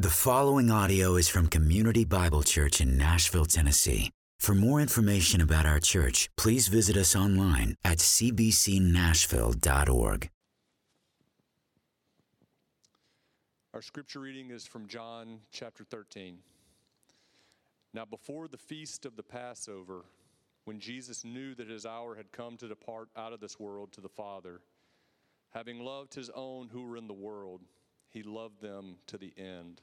The following audio is from Community Bible Church in Nashville, Tennessee. For more information about our church, please visit us online at cbcnashville.org. Our scripture reading is from John chapter 13. Now, before the feast of the Passover, when Jesus knew that his hour had come to depart out of this world to the Father, having loved his own who were in the world, he loved them to the end.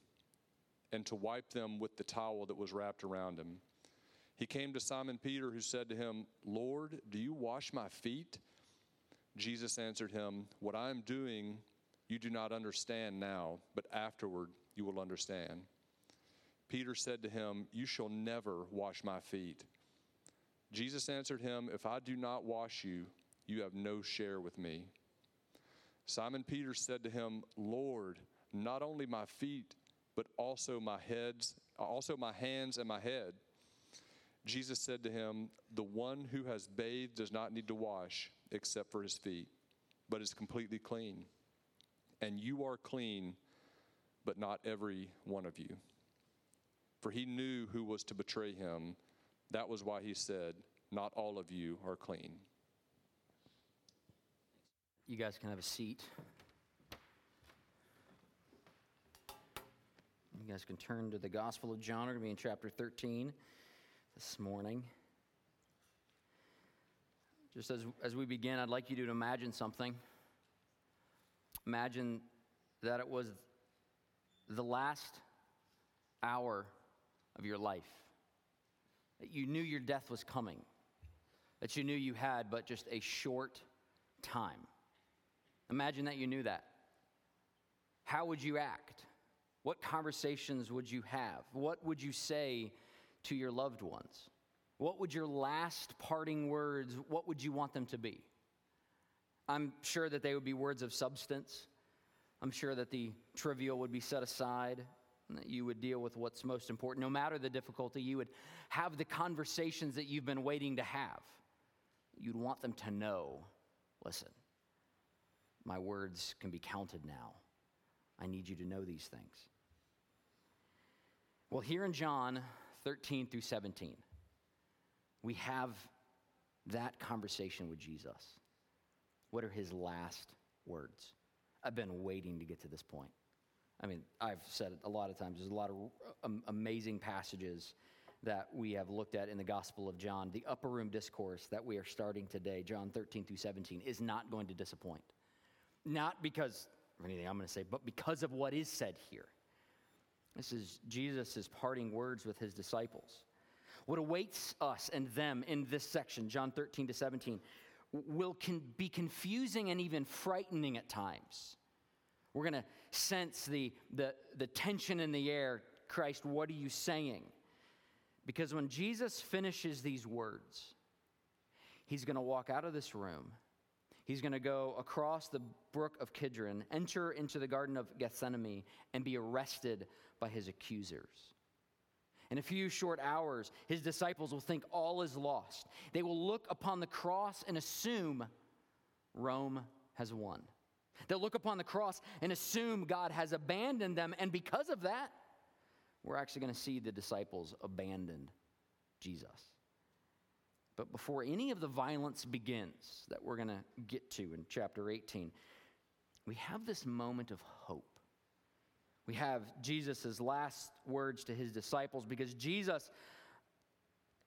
and to wipe them with the towel that was wrapped around him. He came to Simon Peter, who said to him, Lord, do you wash my feet? Jesus answered him, What I am doing you do not understand now, but afterward you will understand. Peter said to him, You shall never wash my feet. Jesus answered him, If I do not wash you, you have no share with me. Simon Peter said to him, Lord, not only my feet, but also my heads, also my hands and my head. Jesus said to him, The one who has bathed does not need to wash except for his feet, but is completely clean. And you are clean, but not every one of you. For he knew who was to betray him. That was why he said, Not all of you are clean. You guys can have a seat. You guys can turn to the Gospel of John. We're going to be in chapter 13 this morning. Just as, as we begin, I'd like you to imagine something. Imagine that it was the last hour of your life, that you knew your death was coming, that you knew you had but just a short time. Imagine that you knew that. How would you act? What conversations would you have? What would you say to your loved ones? What would your last parting words, what would you want them to be? I'm sure that they would be words of substance. I'm sure that the trivial would be set aside and that you would deal with what's most important. No matter the difficulty, you would have the conversations that you've been waiting to have. You'd want them to know listen, my words can be counted now. I need you to know these things. Well, here in John 13 through 17, we have that conversation with Jesus. What are his last words? I've been waiting to get to this point. I mean, I've said it a lot of times. There's a lot of amazing passages that we have looked at in the Gospel of John. The upper room discourse that we are starting today, John 13 through 17, is not going to disappoint. Not because of anything I'm going to say, but because of what is said here. This is Jesus' parting words with his disciples. What awaits us and them in this section, John 13 to 17, will be confusing and even frightening at times. We're going to sense the, the, the tension in the air. Christ, what are you saying? Because when Jesus finishes these words, he's going to walk out of this room He's going to go across the brook of Kidron, enter into the Garden of Gethsemane, and be arrested by his accusers. In a few short hours, his disciples will think all is lost. They will look upon the cross and assume Rome has won. They'll look upon the cross and assume God has abandoned them. And because of that, we're actually going to see the disciples abandon Jesus. But before any of the violence begins that we're going to get to in chapter 18, we have this moment of hope. We have Jesus' last words to his disciples because Jesus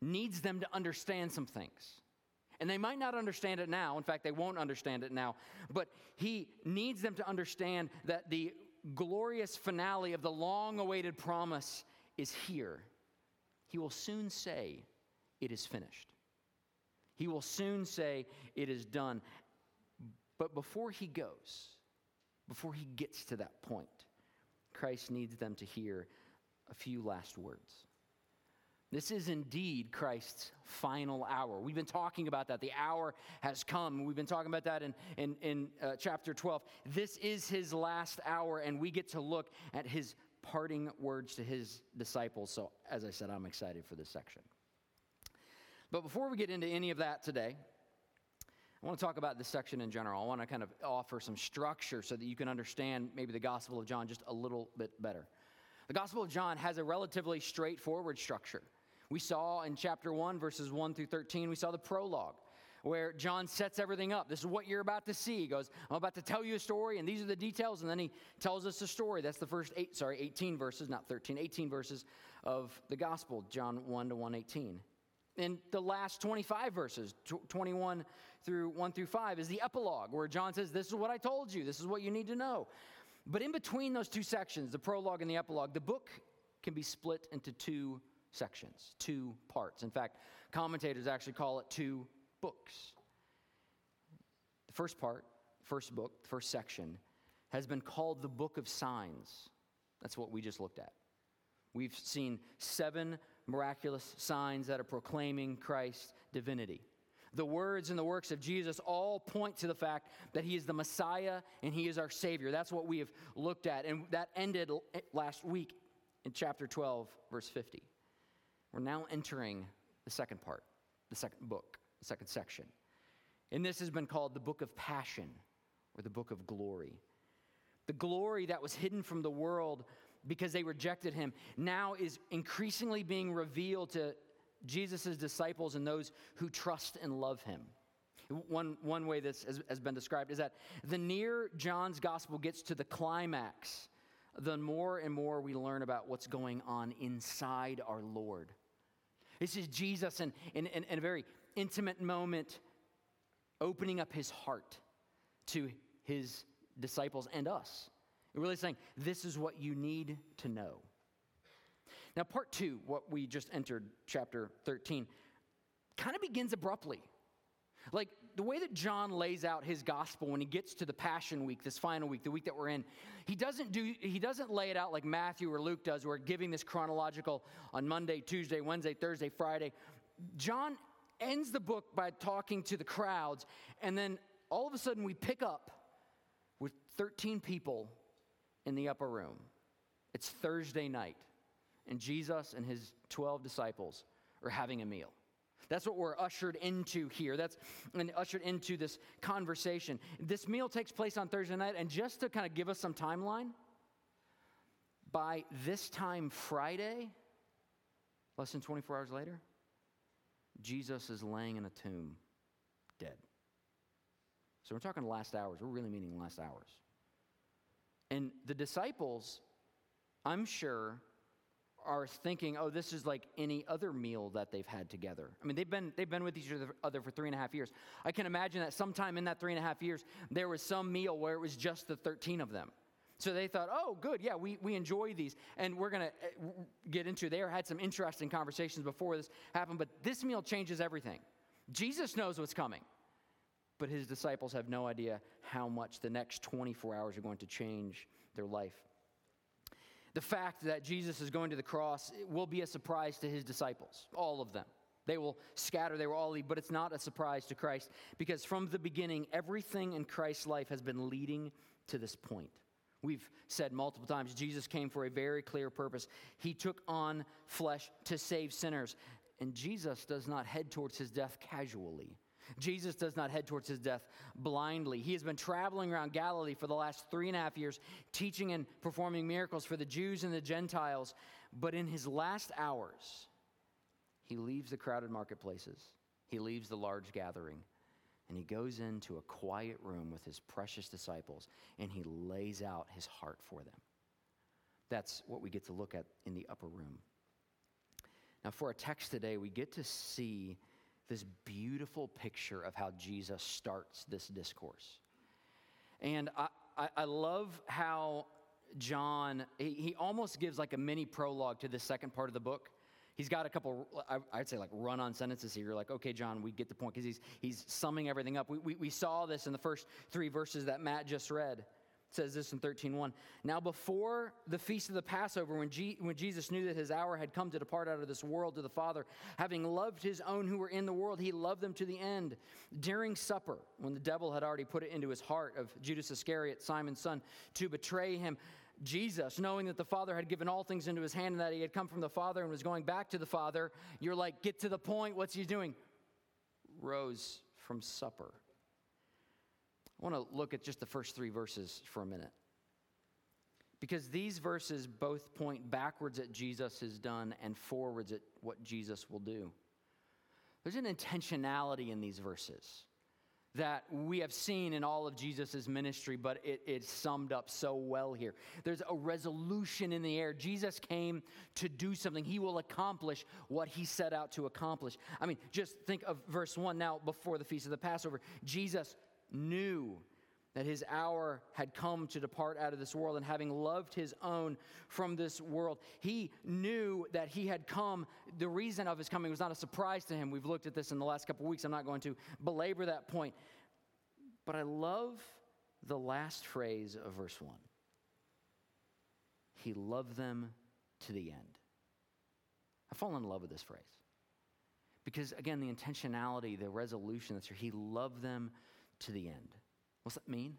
needs them to understand some things. And they might not understand it now. In fact, they won't understand it now. But he needs them to understand that the glorious finale of the long awaited promise is here. He will soon say, It is finished. He will soon say, It is done. But before he goes, before he gets to that point, Christ needs them to hear a few last words. This is indeed Christ's final hour. We've been talking about that. The hour has come. We've been talking about that in, in, in uh, chapter 12. This is his last hour, and we get to look at his parting words to his disciples. So, as I said, I'm excited for this section. But before we get into any of that today, I want to talk about this section in general. I want to kind of offer some structure so that you can understand maybe the Gospel of John just a little bit better. The Gospel of John has a relatively straightforward structure. We saw in chapter 1, verses 1 through 13, we saw the prologue where John sets everything up. This is what you're about to see. He goes, I'm about to tell you a story, and these are the details. And then he tells us a story. That's the first eight, sorry, 18 verses, not 13, 18 verses of the gospel, John 1 to 118. In the last 25 verses, 21 through 1 through 5, is the epilogue where John says, This is what I told you, this is what you need to know. But in between those two sections, the prologue and the epilogue, the book can be split into two sections, two parts. In fact, commentators actually call it two books. The first part, first book, first section, has been called the Book of Signs. That's what we just looked at. We've seen seven miraculous signs that are proclaiming Christ's divinity. The words and the works of Jesus all point to the fact that he is the Messiah and he is our Savior. That's what we have looked at. And that ended eh, last week in chapter 12, verse 50. We're now entering the second part, the second book, the second section. And this has been called the book of passion or the book of glory. The glory that was hidden from the world because they rejected him now is increasingly being revealed to Jesus' disciples and those who trust and love him. One, one way this has, has been described is that the near John's gospel gets to the climax, the more and more we learn about what's going on inside our Lord. This is Jesus in, in, in, in a very intimate moment opening up his heart to his disciples and us. And really saying, this is what you need to know. Now, part two, what we just entered, chapter 13, kind of begins abruptly. Like the way that John lays out his gospel when he gets to the Passion Week, this final week, the week that we're in, he doesn't do he doesn't lay it out like Matthew or Luke does, where giving this chronological on Monday, Tuesday, Wednesday, Thursday, Friday. John ends the book by talking to the crowds, and then all of a sudden we pick up with 13 people in the upper room. It's Thursday night and Jesus and his 12 disciples are having a meal. That's what we're ushered into here. That's and ushered into this conversation. This meal takes place on Thursday night, and just to kind of give us some timeline, by this time Friday, less than 24 hours later, Jesus is laying in a tomb, dead. So we're talking last hours. We're really meaning last hours. And the disciples, I'm sure, are thinking, oh, this is like any other meal that they've had together. I mean, they've been, they've been with each other for three and a half years. I can imagine that sometime in that three and a half years, there was some meal where it was just the 13 of them. So they thought, oh, good, yeah, we, we enjoy these. And we're going to eh, get into, they had some interesting conversations before this happened, but this meal changes everything. Jesus knows what's coming, but his disciples have no idea how much the next 24 hours are going to change their life. The fact that Jesus is going to the cross will be a surprise to his disciples, all of them. They will scatter, they will all leave, but it's not a surprise to Christ because from the beginning, everything in Christ's life has been leading to this point. We've said multiple times Jesus came for a very clear purpose. He took on flesh to save sinners. And Jesus does not head towards his death casually. Jesus does not head towards his death blindly. He has been traveling around Galilee for the last three and a half years, teaching and performing miracles for the Jews and the Gentiles. But in his last hours, he leaves the crowded marketplaces, he leaves the large gathering, and he goes into a quiet room with his precious disciples and he lays out his heart for them. That's what we get to look at in the upper room. Now, for our text today, we get to see this beautiful picture of how Jesus starts this discourse. And I, I, I love how John, he, he, almost gives like a mini prologue to the second part of the book. He's got a couple, I, would say like run on sentences here. You're like, okay, John, we get the point because he's, he's summing everything up. We, we, we saw this in the first three verses that Matt just read. Says this in 13.1 now before the feast of the passover when, when jesus knew that his hour had come to depart out of this world to the father having loved his own who were in the world he loved them to the end. During supper when the devil had already put it into his heart of judas iscariot simon's son to betray him jesus knowing that the father had given all things into his hand and that he had come from the father and was going back to the father you're like get to the point. What's he doing? Rose from supper I want to look at just the first three verses for a minute. Because these verses both point backwards at Jesus has done and forwards at what Jesus will do. There's an intentionality in these verses that we have seen in all of Jesus' ministry, but it, it's summed up so well here. There's a resolution in the air. Jesus came to do something, he will accomplish what he set out to accomplish. I mean, just think of verse 1 now before the feast of the Passover. Jesus knew that his hour had come to depart out of this world, and having loved his own from this world, he knew that he had come. The reason of his coming was not a surprise to him. We've looked at this in the last couple weeks. I'm not going to belabor that point. But I love the last phrase of verse 1 He loved them to the end. I fall in love with this phrase. Because again, the intentionality, the resolution that's here, he loved them to the end. What's that mean?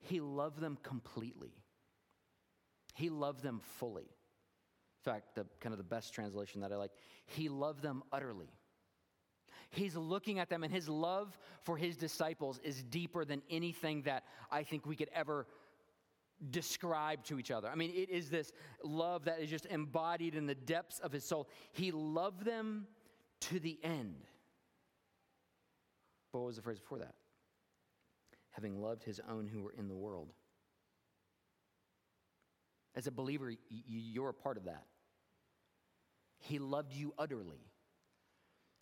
He loved them completely. He loved them fully. In fact, the kind of the best translation that I like, he loved them utterly. He's looking at them, and his love for his disciples is deeper than anything that I think we could ever describe to each other. I mean, it is this love that is just embodied in the depths of his soul. He loved them to the end. But what was the phrase before that? Having loved his own who were in the world. As a believer, you're a part of that. He loved you utterly.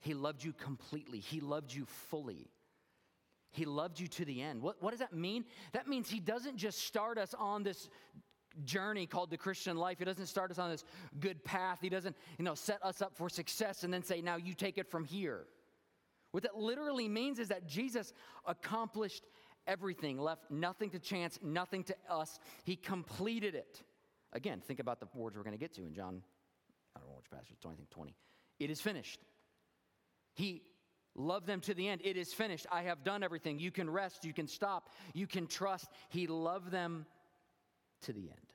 He loved you completely. He loved you fully. He loved you to the end. What, what does that mean? That means He doesn't just start us on this journey called the Christian life. He doesn't start us on this good path. He doesn't, you know, set us up for success and then say, now you take it from here. What that literally means is that Jesus accomplished everything, left nothing to chance, nothing to us. He completed it. Again, think about the words we're going to get to in John, I don't know which passage, 20, I think 20. It is finished. He loved them to the end. It is finished. I have done everything. You can rest, you can stop, you can trust. He loved them to the end.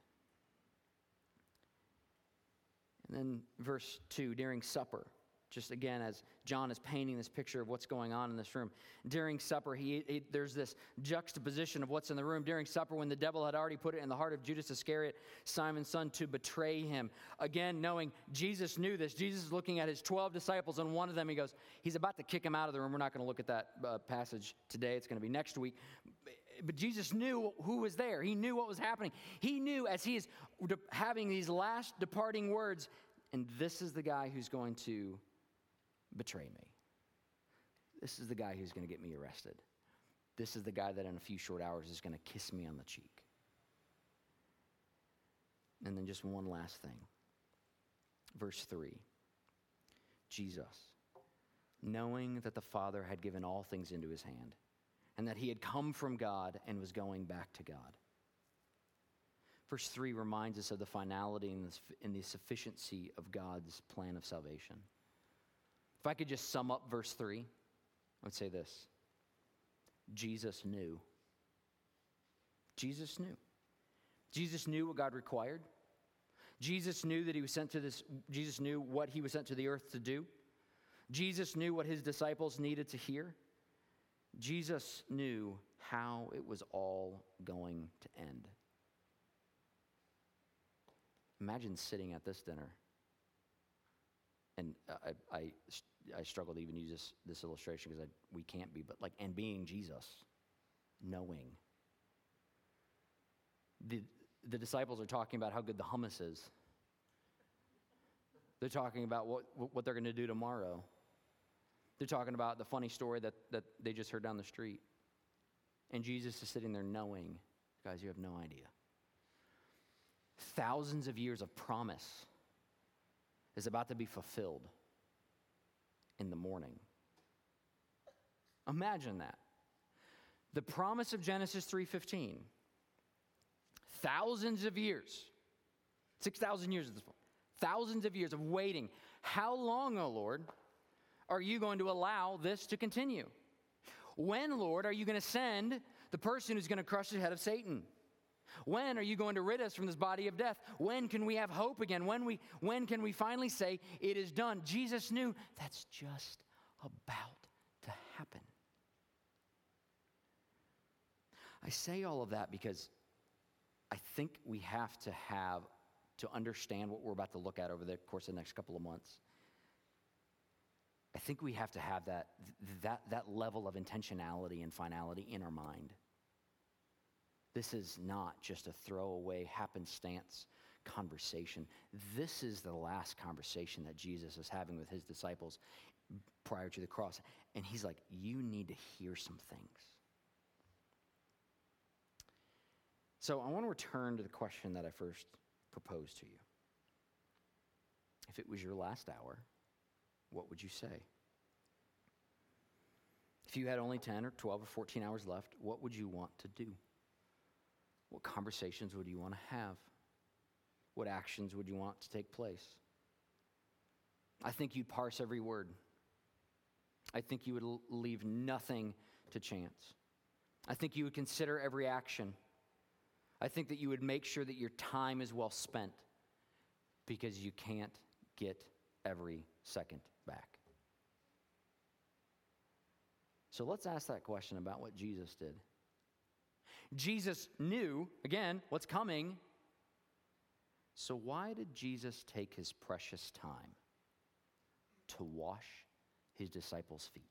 And then verse 2 during supper just again as john is painting this picture of what's going on in this room. During supper he, he, there's this juxtaposition of what's in the room. During supper when the devil had already put it in the heart of judas iscariot simon's son to betray him. Again knowing jesus knew this jesus is looking at his 12 disciples and one of them he goes he's about to kick him out of the room. We're not going to look at that uh, passage today. It's going to be next week. But Jesus knew who was there. He knew what was happening. He knew as he is having these last departing words, and this is the guy who's going to betray me. This is the guy who's going to get me arrested. This is the guy that in a few short hours is going to kiss me on the cheek. And then just one last thing. Verse 3 Jesus, knowing that the Father had given all things into his hand, and that he had come from God and was going back to God. Verse 3 reminds us of the finality and the sufficiency of God's plan of salvation. If I could just sum up verse 3, I would say this Jesus knew. Jesus knew. Jesus knew what God required. Jesus knew that he was sent to this, Jesus knew what he was sent to the earth to do. Jesus knew what his disciples needed to hear. Jesus knew how it was all going to end. Imagine sitting at this dinner and I, I, I struggle to even use this, this illustration because we can't be, but like, and being Jesus, knowing. The, the disciples are talking about how good the hummus is. They're talking about what, what they're going to do tomorrow. They're talking about the funny story that, that they just heard down the street. And Jesus is sitting there knowing, guys, you have no idea. Thousands of years of promise is about to be fulfilled in the morning. Imagine that. The promise of Genesis 3:15 thousands of years, 6,000 years at this point, thousands of years of waiting. How long, O Lord, are you going to allow this to continue? When, Lord, are you going to send the person who's going to crush the head of Satan? When are you going to rid us from this body of death? When can we have hope again? When, we, when can we finally say, It is done? Jesus knew that's just about to happen. I say all of that because I think we have to have to understand what we're about to look at over the course of the next couple of months. I think we have to have that, that, that level of intentionality and finality in our mind. This is not just a throwaway happenstance conversation. This is the last conversation that Jesus is having with his disciples prior to the cross. And he's like, You need to hear some things. So I want to return to the question that I first proposed to you. If it was your last hour, what would you say? If you had only 10 or 12 or 14 hours left, what would you want to do? What conversations would you want to have? What actions would you want to take place? I think you'd parse every word. I think you would leave nothing to chance. I think you would consider every action. I think that you would make sure that your time is well spent because you can't get every second back. So let's ask that question about what Jesus did. Jesus knew, again, what's coming. So why did Jesus take his precious time to wash his disciples' feet?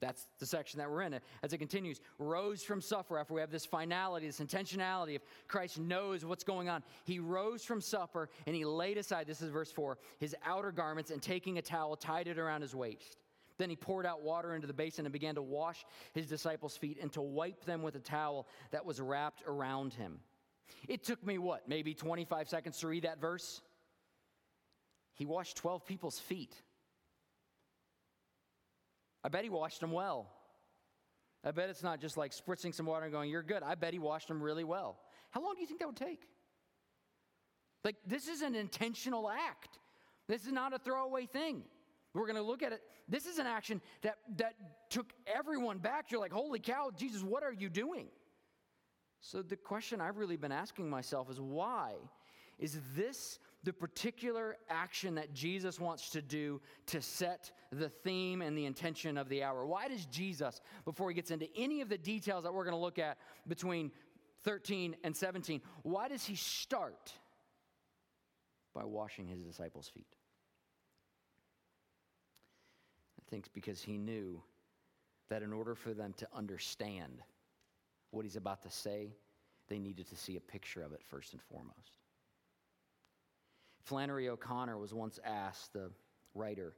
That's the section that we're in. As it continues, rose from supper after we have this finality, this intentionality of Christ knows what's going on. He rose from supper and he laid aside, this is verse 4, his outer garments and taking a towel, tied it around his waist. Then he poured out water into the basin and began to wash his disciples' feet and to wipe them with a towel that was wrapped around him. It took me what, maybe 25 seconds to read that verse? He washed 12 people's feet. I bet he washed them well. I bet it's not just like spritzing some water and going, You're good. I bet he washed them really well. How long do you think that would take? Like, this is an intentional act. This is not a throwaway thing. We're going to look at it. This is an action that, that took everyone back. You're like, Holy cow, Jesus, what are you doing? So, the question I've really been asking myself is why is this the particular action that Jesus wants to do to set the theme and the intention of the hour. Why does Jesus, before he gets into any of the details that we're going to look at between 13 and 17, why does he start by washing his disciples' feet? I think because he knew that in order for them to understand what he's about to say, they needed to see a picture of it first and foremost. Flannery O'Connor was once asked, the writer,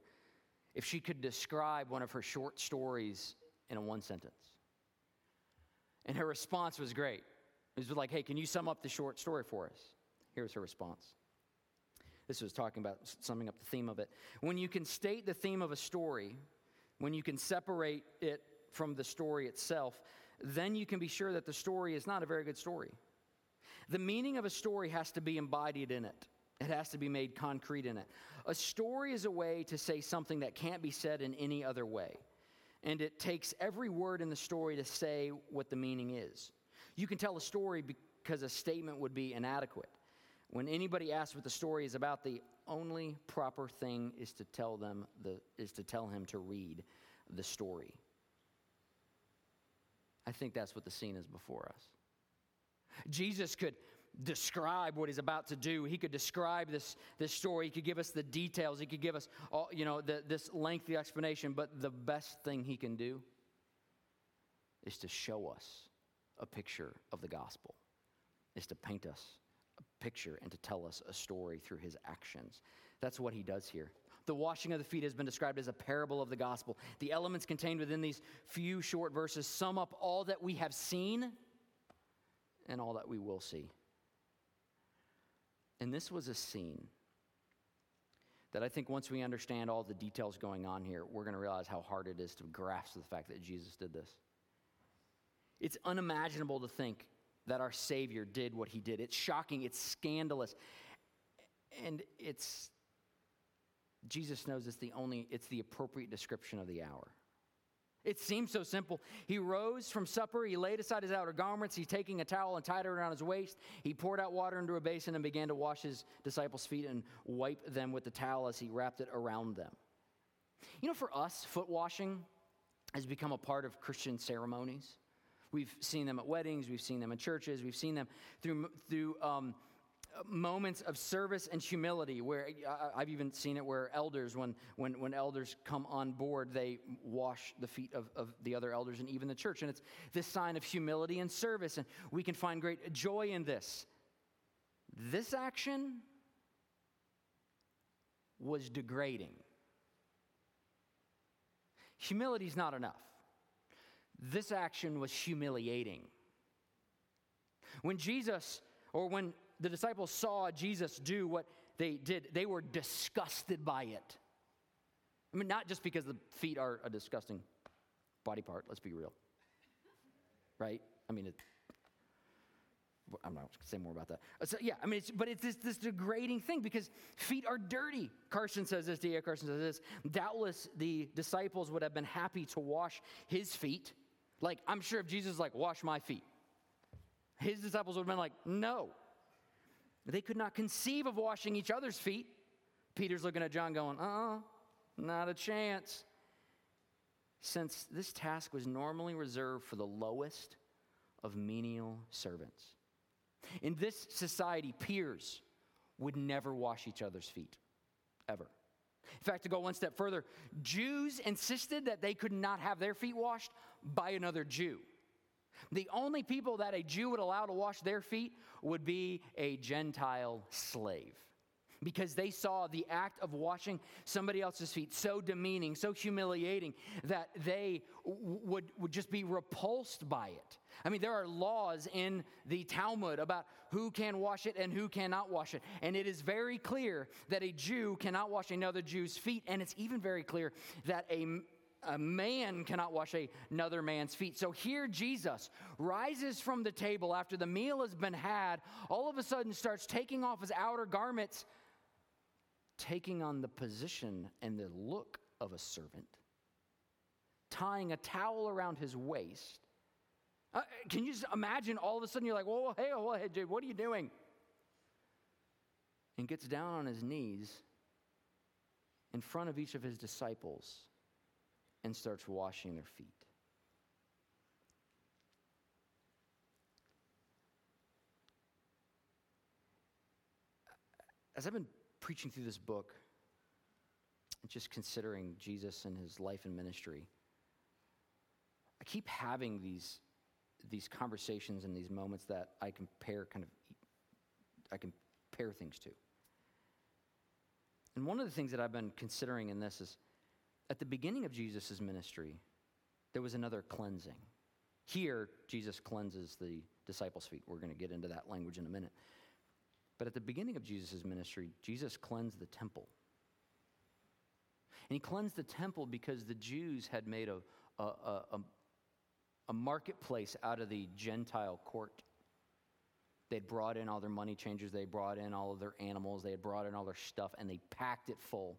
if she could describe one of her short stories in a one sentence. And her response was great. It was like, hey, can you sum up the short story for us? Here's her response. This was talking about summing up the theme of it. When you can state the theme of a story, when you can separate it from the story itself, then you can be sure that the story is not a very good story. The meaning of a story has to be embodied in it. It has to be made concrete in it. A story is a way to say something that can't be said in any other way. And it takes every word in the story to say what the meaning is. You can tell a story because a statement would be inadequate. When anybody asks what the story is about, the only proper thing is to tell them the, is to tell him to read the story. I think that's what the scene is before us. Jesus could describe what he's about to do. He could describe this, this story. He could give us the details. He could give us, all, you know, the, this lengthy explanation. But the best thing he can do is to show us a picture of the gospel, is to paint us picture and to tell us a story through his actions. That's what he does here. The washing of the feet has been described as a parable of the gospel. The elements contained within these few short verses sum up all that we have seen and all that we will see. And this was a scene that I think once we understand all the details going on here, we're going to realize how hard it is to grasp the fact that Jesus did this. It's unimaginable to think that our Savior did what he did. It's shocking, it's scandalous, and it's Jesus knows it's the only, it's the appropriate description of the hour. It seems so simple. He rose from supper. He laid aside his outer garments. He's taking a towel and tied it around his waist. He poured out water into a basin and began to wash his disciples' feet and wipe them with the towel as he wrapped it around them. You know, for us, foot washing has become a part of Christian ceremonies. We've seen them at weddings, we've seen them in churches, we've seen them through, through um, moments of service and humility where I've even seen it where elders, when, when, when elders come on board, they wash the feet of, of the other elders and even the church. And it's this sign of humility and service. And we can find great joy in this. This action was degrading. Humility is not enough. This action was humiliating. When Jesus, or when the disciples saw Jesus do what they did, they were disgusted by it. I mean, not just because the feet are a disgusting body part, let's be real. Right? I mean, it, I'm not going to say more about that. So, yeah, I mean, it's, but it's this, this degrading thing because feet are dirty. Carson says this, D.A. Carson says this. Doubtless the disciples would have been happy to wash his feet. Like, I'm sure if Jesus like, wash my feet, his disciples would have been like, no. They could not conceive of washing each other's feet. Peter's looking at John, going, uh uh-uh, uh not a chance. Since this task was normally reserved for the lowest of menial servants. In this society, peers would never wash each other's feet, ever. In fact, to go one step further, Jews insisted that they could not have their feet washed by another Jew. The only people that a Jew would allow to wash their feet would be a Gentile slave because they saw the act of washing somebody else's feet so demeaning, so humiliating that they would, would just be repulsed by it. I mean, there are laws in the Talmud about who can wash it and who cannot wash it. And it is very clear that a Jew cannot wash another Jew's feet. And it's even very clear that a a man cannot wash another man's feet. So here Jesus rises from the table after the meal has been had, all of a sudden starts taking off his outer garments, taking on the position and the look of a servant, tying a towel around his waist. Uh, can you just imagine all of a sudden you're like, whoa, hey, whoa, hey, dude, what are you doing? And gets down on his knees in front of each of his disciples and starts washing their feet. As I've been preaching through this book and just considering Jesus and his life and ministry, I keep having these, these conversations and these moments that I compare kind of I compare things to. And one of the things that I've been considering in this is at the beginning of Jesus' ministry, there was another cleansing. Here, Jesus cleanses the disciples' feet. We're going to get into that language in a minute. But at the beginning of Jesus' ministry, Jesus cleansed the temple. And he cleansed the temple because the Jews had made a, a, a, a marketplace out of the Gentile court. They'd brought in all their money changers, they brought in all of their animals, they had brought in all their stuff, and they packed it full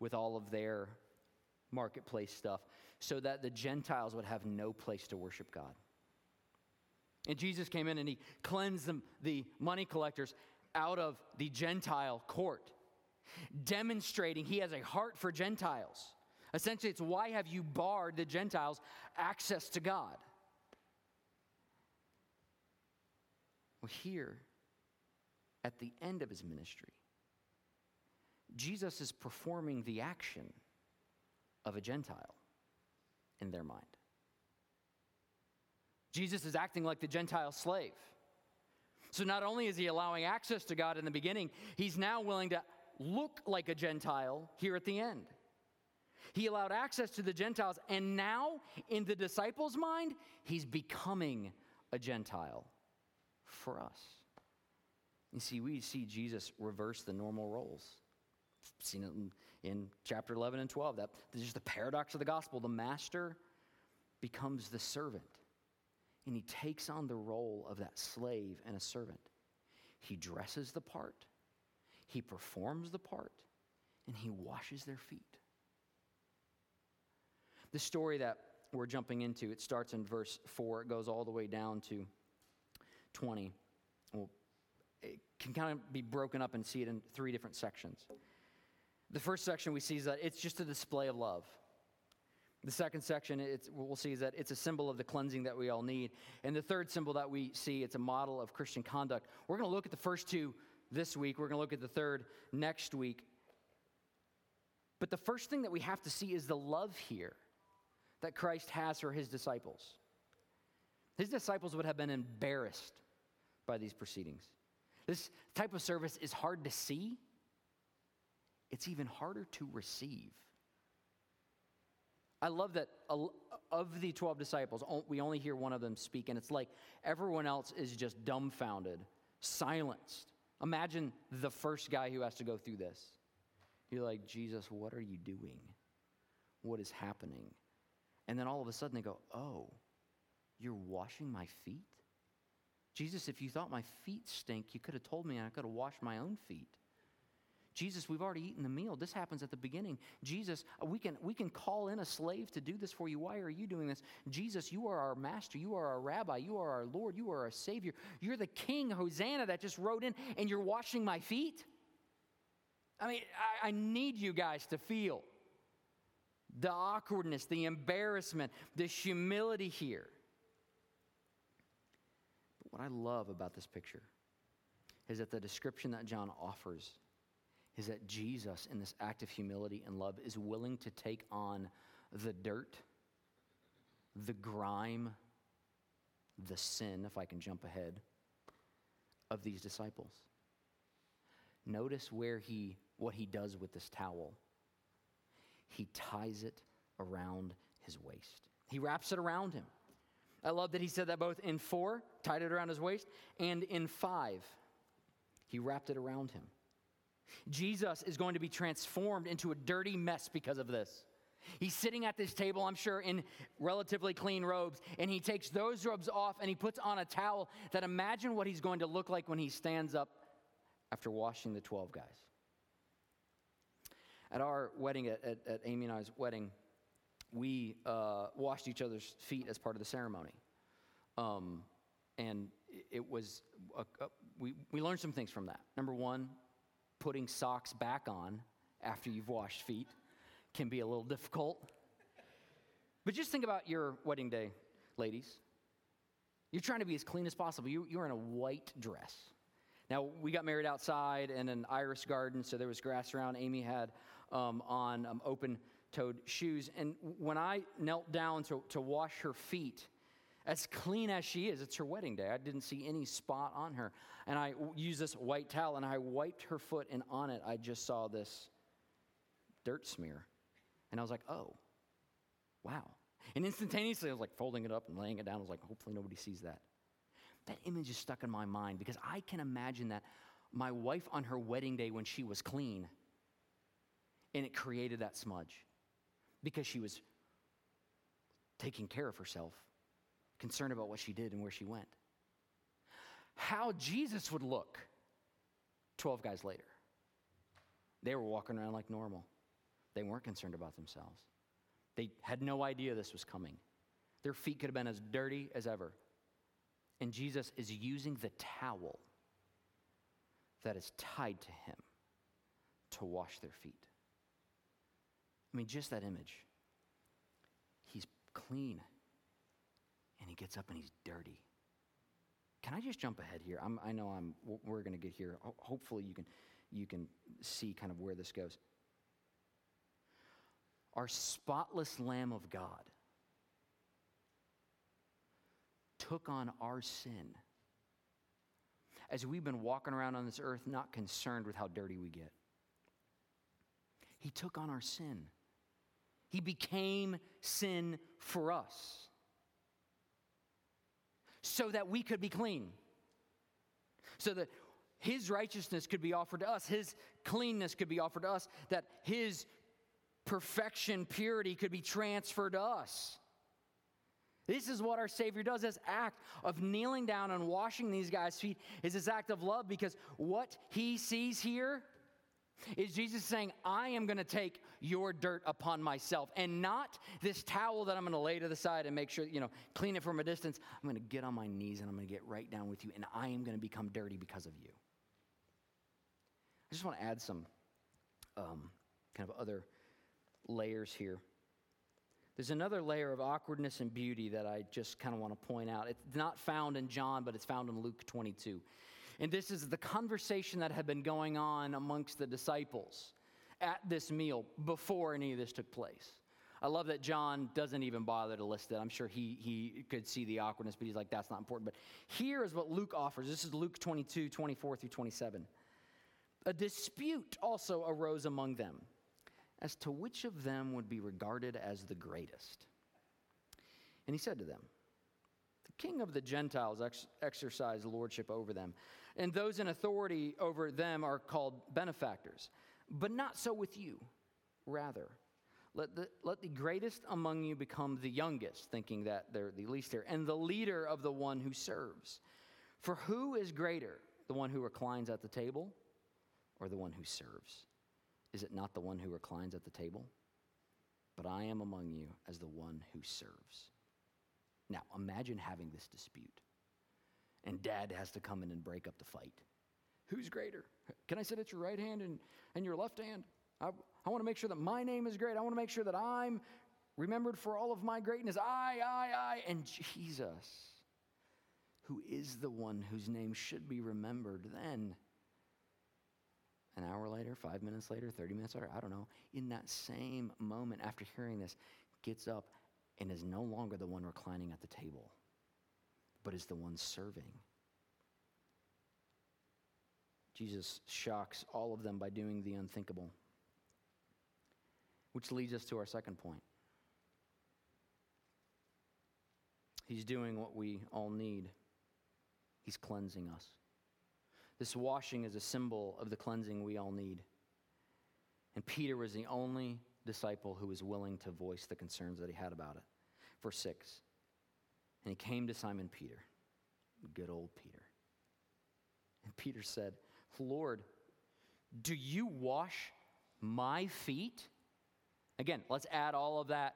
with all of their marketplace stuff so that the Gentiles would have no place to worship God. And Jesus came in and he cleansed them, the money collectors out of the Gentile court, demonstrating he has a heart for Gentiles. Essentially, it's why have you barred the Gentiles access to God? Well, here, at the end of his ministry, Jesus is performing the action of a Gentile in their mind. Jesus is acting like the Gentile slave. So not only is he allowing access to God in the beginning, he's now willing to look like a Gentile here at the end. He allowed access to the Gentiles, and now in the disciples' mind, he's becoming a Gentile for us. You see, we see Jesus reverse the normal roles seen it in, in chapter 11 and 12. That, is just the paradox of the gospel. The master becomes the servant. and he takes on the role of that slave and a servant. He dresses the part, he performs the part, and he washes their feet. The story that we're jumping into, it starts in verse 4, it goes all the way down to 20. Well, it can kind of be broken up and see it in three different sections. The first section we see is that it's just a display of love. The second section we'll see is that it's a symbol of the cleansing that we all need. And the third symbol that we see, it's a model of Christian conduct. We're going to look at the first two this week. We're going to look at the third next week. But the first thing that we have to see is the love here that Christ has for his disciples. His disciples would have been embarrassed by these proceedings. This type of service is hard to see, it's even harder to receive. I love that of the 12 disciples, we only hear one of them speak, and it's like everyone else is just dumbfounded, silenced. Imagine the first guy who has to go through this. You're like, Jesus, what are you doing? What is happening? And then all of a sudden they go, Oh, you're washing my feet? Jesus, if you thought my feet stink, you could have told me and I could have washed my own feet. Jesus, we've already eaten the meal. This happens at the beginning. Jesus, we can, we can call in a slave to do this for you. Why are you doing this? Jesus, you are our master. You are our rabbi. You are our Lord. You are our Savior. You're the King, Hosanna, that just rode in, and you're washing my feet? I mean, I, I need you guys to feel the awkwardness, the embarrassment, the humility here. But what I love about this picture is that the description that John offers is that Jesus, in this act of humility and love, is willing to take on the dirt, the grime, the sin, if I can jump ahead, of these disciples. Notice where he, what he does with this towel. He ties it around his waist, he wraps it around him. I love that he said that both in four, tied it around his waist, and in five, he wrapped it around him. Jesus is going to be transformed into a dirty mess because of this. He's sitting at this table, I'm sure, in relatively clean robes, and he takes those robes off and he puts on a towel that imagine what he's going to look like when he stands up after washing the 12 guys. At our wedding, at, at, at Amy and I's wedding, we uh, washed each other's feet as part of the ceremony. Um, and it was, a, a, we, we learned some things from that. Number one, putting socks back on after you've washed feet can be a little difficult. But just think about your wedding day, ladies. You're trying to be as clean as possible. You, you're in a white dress. Now, we got married outside in an iris garden, so there was grass around. Amy had um, on um, open toed shoes. And when I knelt down to, to wash her feet, as clean as she is, it's her wedding day. I didn't see any spot on her. And I used this white towel and I wiped her foot, and on it, I just saw this dirt smear. And I was like, oh, wow. And instantaneously, I was like folding it up and laying it down. I was like, hopefully nobody sees that. That image is stuck in my mind because I can imagine that my wife on her wedding day when she was clean, and it created that smudge because she was taking care of herself concerned about what she did and where she went. How Jesus would look 12 guys later. They were walking around like normal. They weren't concerned about themselves. They had no idea this was coming. Their feet could have been as dirty as ever. And Jesus is using the towel that is tied to him to wash their feet. I mean, just that image. He's clean and he gets up and he's dirty. Can I just jump ahead here? I'm, i know I'm, we're going to get here. Hopefully, you can, you can see kind of where this goes. Our spotless Lamb of God took on our sin as we've been walking around on this earth not concerned with how dirty we get. He took on our sin. He became sin for us so that we could be clean. So that his righteousness could be offered to us, his cleanness could be offered to us, that his perfection, purity could be transferred to us. This is what our Savior does. This act of kneeling down and washing these guys' feet is this act of love because what he sees here is Jesus saying, I am going to take your dirt upon myself and not this towel that I'm going to lay to the side and make sure, you know, clean it from a distance. I'm going to get on my knees and I'm going to get right down with you and I am going to become dirty because of you. I just want to add some um, kind of other layers here. There's another layer of awkwardness and beauty that I just kind of want to point out. It's not found in John, but it's found in Luke 22. And this is the conversation that had been going on amongst the disciples at this meal before any of this took place. I love that John doesn't even bother to list it. I'm sure he, he could see the awkwardness, but he's like, that's not important. But here is what Luke offers. This is Luke 22, 24 through 27. A dispute also arose among them as to which of them would be regarded as the greatest. And he said to them, The king of the Gentiles ex- exercise lordship over them and those in authority over them are called benefactors. But not so with you. Rather, let the, let the greatest among you become the youngest, thinking that they're the least here, and the leader of the one who serves. For who is greater, the one who reclines at the table or the one who serves? Is it not the one who reclines at the table? But I am among you as the one who serves. Now, imagine having this dispute and dad has to come in and break up the fight. Who's greater? Can I sit at your right hand and, and your left hand? I, I want to make sure that my name is great. I want to make sure that I'm remembered for all of my greatness. I, I, I. And Jesus, who is the one whose name should be remembered then, an hour later, five minutes later, 30 minutes later, I don't know, in that same moment after hearing this, gets up and is no longer the one reclining at the table but is the one serving. Jesus shocks all of them by doing the unthinkable. Which leads us to our second point. He's doing what we all need, He's cleansing us. This washing is a symbol of the cleansing we all need. And Peter was the only disciple who was willing to voice the concerns that he had about it. Verse 6 and he came to Simon Peter, good old Peter. And Peter said, Lord, do you wash my feet? Again, let's add all of that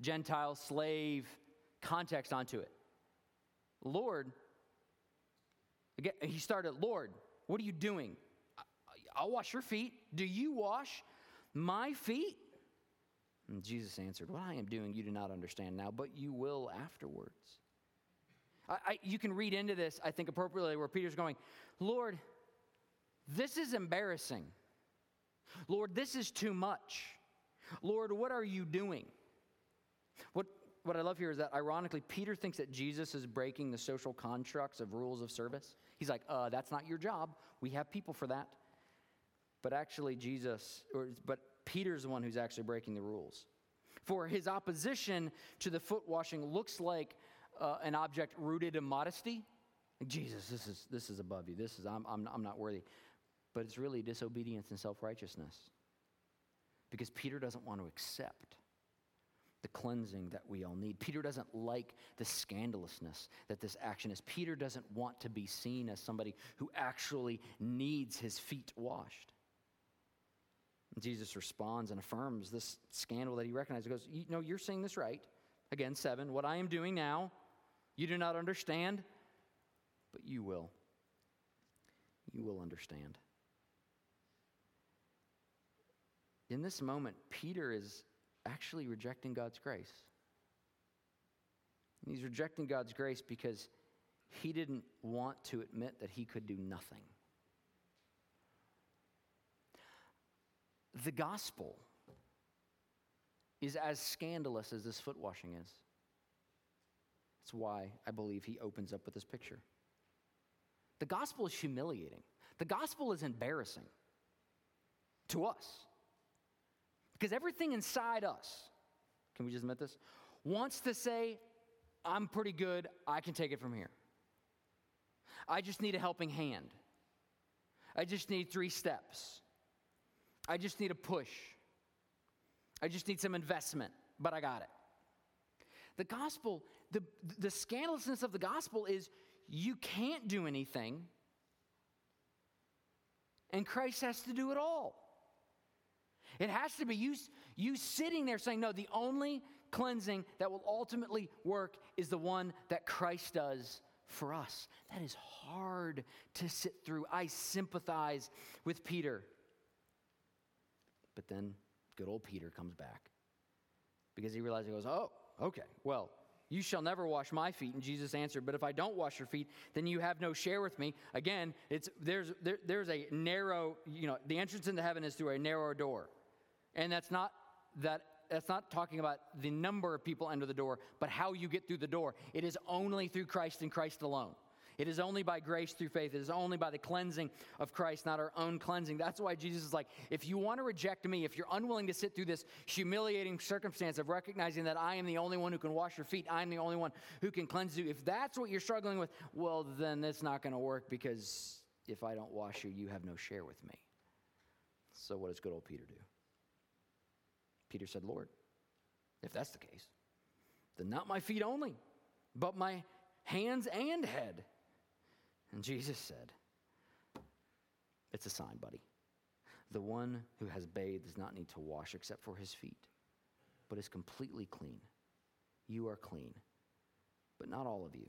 Gentile slave context onto it. Lord, again, he started, Lord, what are you doing? I'll wash your feet. Do you wash my feet? And Jesus answered, What I am doing you do not understand now, but you will afterwards. I, I, you can read into this, I think, appropriately, where Peter's going, Lord, this is embarrassing. Lord, this is too much. Lord, what are you doing? What, what I love here is that, ironically, Peter thinks that Jesus is breaking the social constructs of rules of service. He's like, uh, that's not your job. We have people for that. But actually, Jesus, or, but Peter's the one who's actually breaking the rules. For his opposition to the foot washing looks like uh, an object rooted in modesty. Jesus, this is, this is above you. This is, I'm, I'm, I'm not worthy. But it's really disobedience and self righteousness. Because Peter doesn't want to accept the cleansing that we all need. Peter doesn't like the scandalousness that this action is. Peter doesn't want to be seen as somebody who actually needs his feet washed. Jesus responds and affirms this scandal that he recognizes. He goes, you No, know, you're saying this right. Again, seven. What I am doing now, you do not understand, but you will. You will understand. In this moment, Peter is actually rejecting God's grace. he's rejecting God's grace because he didn't want to admit that he could do nothing. The gospel is as scandalous as this foot washing is. That's why I believe he opens up with this picture. The gospel is humiliating, the gospel is embarrassing to us. Because everything inside us, can we just admit this, wants to say, I'm pretty good, I can take it from here. I just need a helping hand. I just need three steps. I just need a push. I just need some investment, but I got it. The gospel, the, the scandalousness of the gospel is you can't do anything, and Christ has to do it all. It has to be you, you sitting there saying, No, the only cleansing that will ultimately work is the one that Christ does for us. That is hard to sit through. I sympathize with Peter. But then good old Peter comes back because he realizes, he goes, Oh, okay, well, you shall never wash my feet. And Jesus answered, But if I don't wash your feet, then you have no share with me. Again, it's, there's, there, there's a narrow, you know, the entrance into heaven is through a narrow door. And that's not that that's not talking about the number of people enter the door, but how you get through the door. It is only through Christ and Christ alone. It is only by grace through faith. It is only by the cleansing of Christ, not our own cleansing. That's why Jesus is like, if you want to reject me, if you're unwilling to sit through this humiliating circumstance of recognizing that I am the only one who can wash your feet, I'm the only one who can cleanse you, if that's what you're struggling with, well, then it's not going to work because if I don't wash you, you have no share with me. So, what does good old Peter do? Peter said, Lord, if that's the case, then not my feet only, but my hands and head. And Jesus said, It's a sign, buddy. The one who has bathed does not need to wash except for his feet, but is completely clean. You are clean, but not all of you.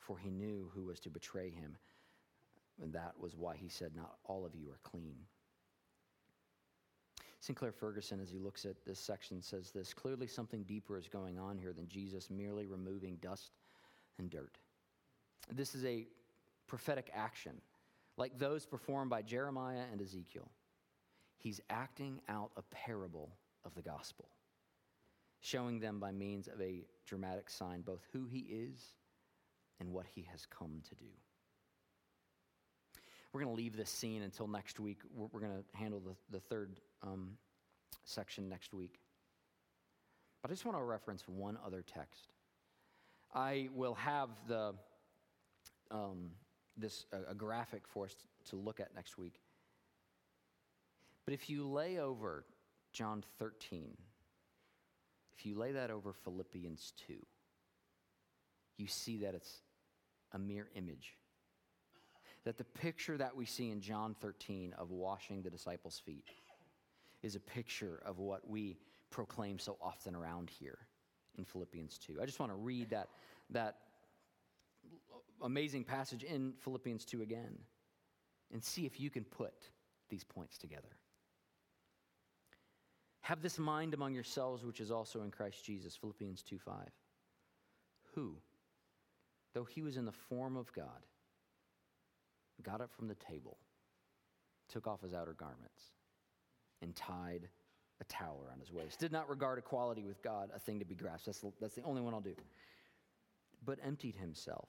For he knew who was to betray him, and that was why he said, Not all of you are clean. Sinclair Ferguson, as he looks at this section, says this clearly something deeper is going on here than Jesus merely removing dust and dirt. This is a prophetic action, like those performed by Jeremiah and Ezekiel. He's acting out a parable of the gospel, showing them by means of a dramatic sign both who he is and what he has come to do. We're going to leave this scene until next week. We're, we're going to handle the, the third um, section next week. But I just want to reference one other text. I will have the um, this a, a graphic for us to look at next week. But if you lay over John 13, if you lay that over Philippians 2, you see that it's a mere image that the picture that we see in John 13 of washing the disciples' feet is a picture of what we proclaim so often around here in Philippians 2. I just want to read that, that amazing passage in Philippians 2 again and see if you can put these points together. Have this mind among yourselves, which is also in Christ Jesus, Philippians 2 5. Who, though he was in the form of God, got up from the table, took off his outer garments, and tied a towel around his waist. Did not regard equality with God a thing to be grasped. That's that's the only one I'll do. But emptied himself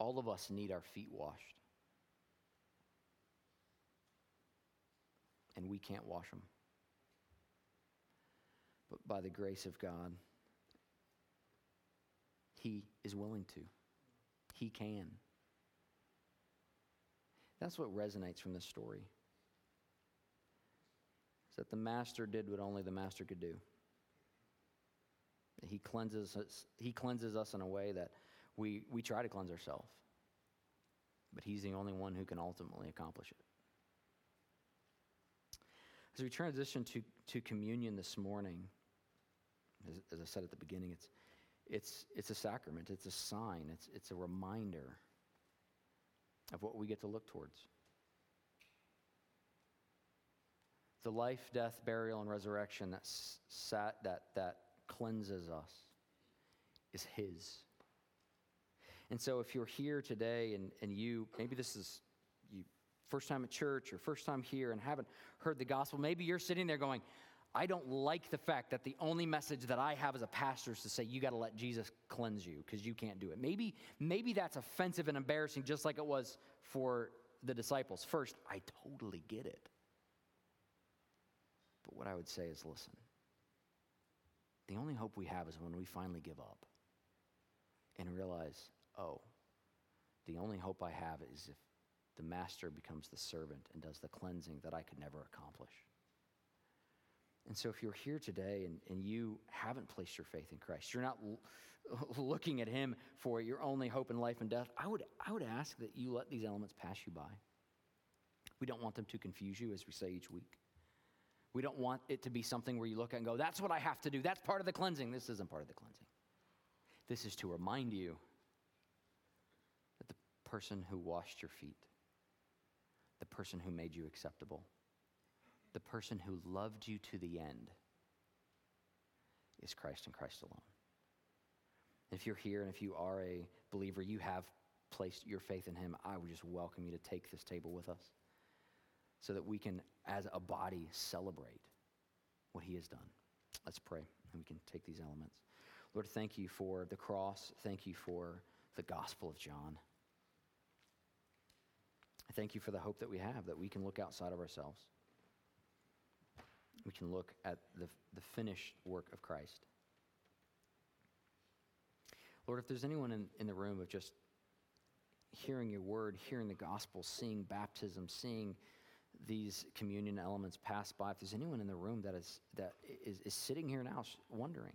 All of us need our feet washed. And we can't wash them. But by the grace of God, he is willing to. He can. That's what resonates from this story. Is that the master did what only the master could do. He cleanses us, he cleanses us in a way that we, we try to cleanse ourselves. But he's the only one who can ultimately accomplish it. As we transition to, to communion this morning, as, as I said at the beginning, it's, it's, it's a sacrament, it's a sign, it's, it's a reminder of what we get to look towards. The life, death, burial, and resurrection that, sat, that, that cleanses us is His. And so if you're here today and, and you, maybe this is, you first time at church or first time here and haven't heard the gospel, maybe you're sitting there going, I don't like the fact that the only message that I have as a pastor is to say you got to let Jesus cleanse you because you can't do it. Maybe maybe that's offensive and embarrassing just like it was for the disciples. First, I totally get it. But what I would say is listen. The only hope we have is when we finally give up and realize, "Oh, the only hope I have is if the master becomes the servant and does the cleansing that I could never accomplish." And so, if you're here today and, and you haven't placed your faith in Christ, you're not l- looking at Him for your only hope in life and death, I would, I would ask that you let these elements pass you by. We don't want them to confuse you, as we say each week. We don't want it to be something where you look at and go, that's what I have to do. That's part of the cleansing. This isn't part of the cleansing. This is to remind you person who washed your feet, the person who made you acceptable, the person who loved you to the end is Christ and Christ alone. If you're here and if you are a believer, you have placed your faith in Him, I would just welcome you to take this table with us so that we can, as a body, celebrate what He has done. Let's pray and we can take these elements. Lord, thank you for the cross. Thank you for the Gospel of John. I thank you for the hope that we have, that we can look outside of ourselves we can look at the, the finished work of Christ. Lord, if there's anyone in, in the room of just hearing your word, hearing the gospel, seeing baptism, seeing these communion elements pass by, if there's anyone in the room that is, that is, is sitting here now wondering,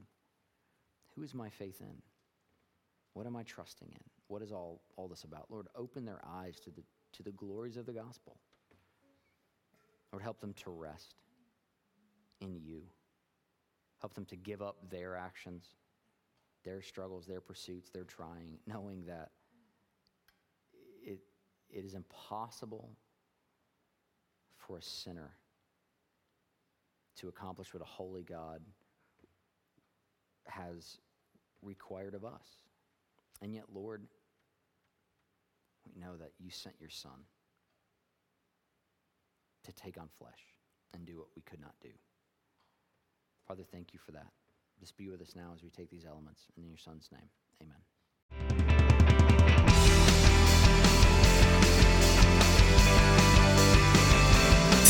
who is my faith in? What am I trusting in? What is all, all this about? Lord, open their eyes to the, to the glories of the gospel. Lord, help them to rest in you. Help them to give up their actions, their struggles, their pursuits, their trying, knowing that it, it is impossible for a sinner to accomplish what a holy God has required of us. And yet, Lord, we know that you sent your Son to take on flesh and do what we could not do. Father, thank you for that. Just be with us now as we take these elements. In your Son's name, amen.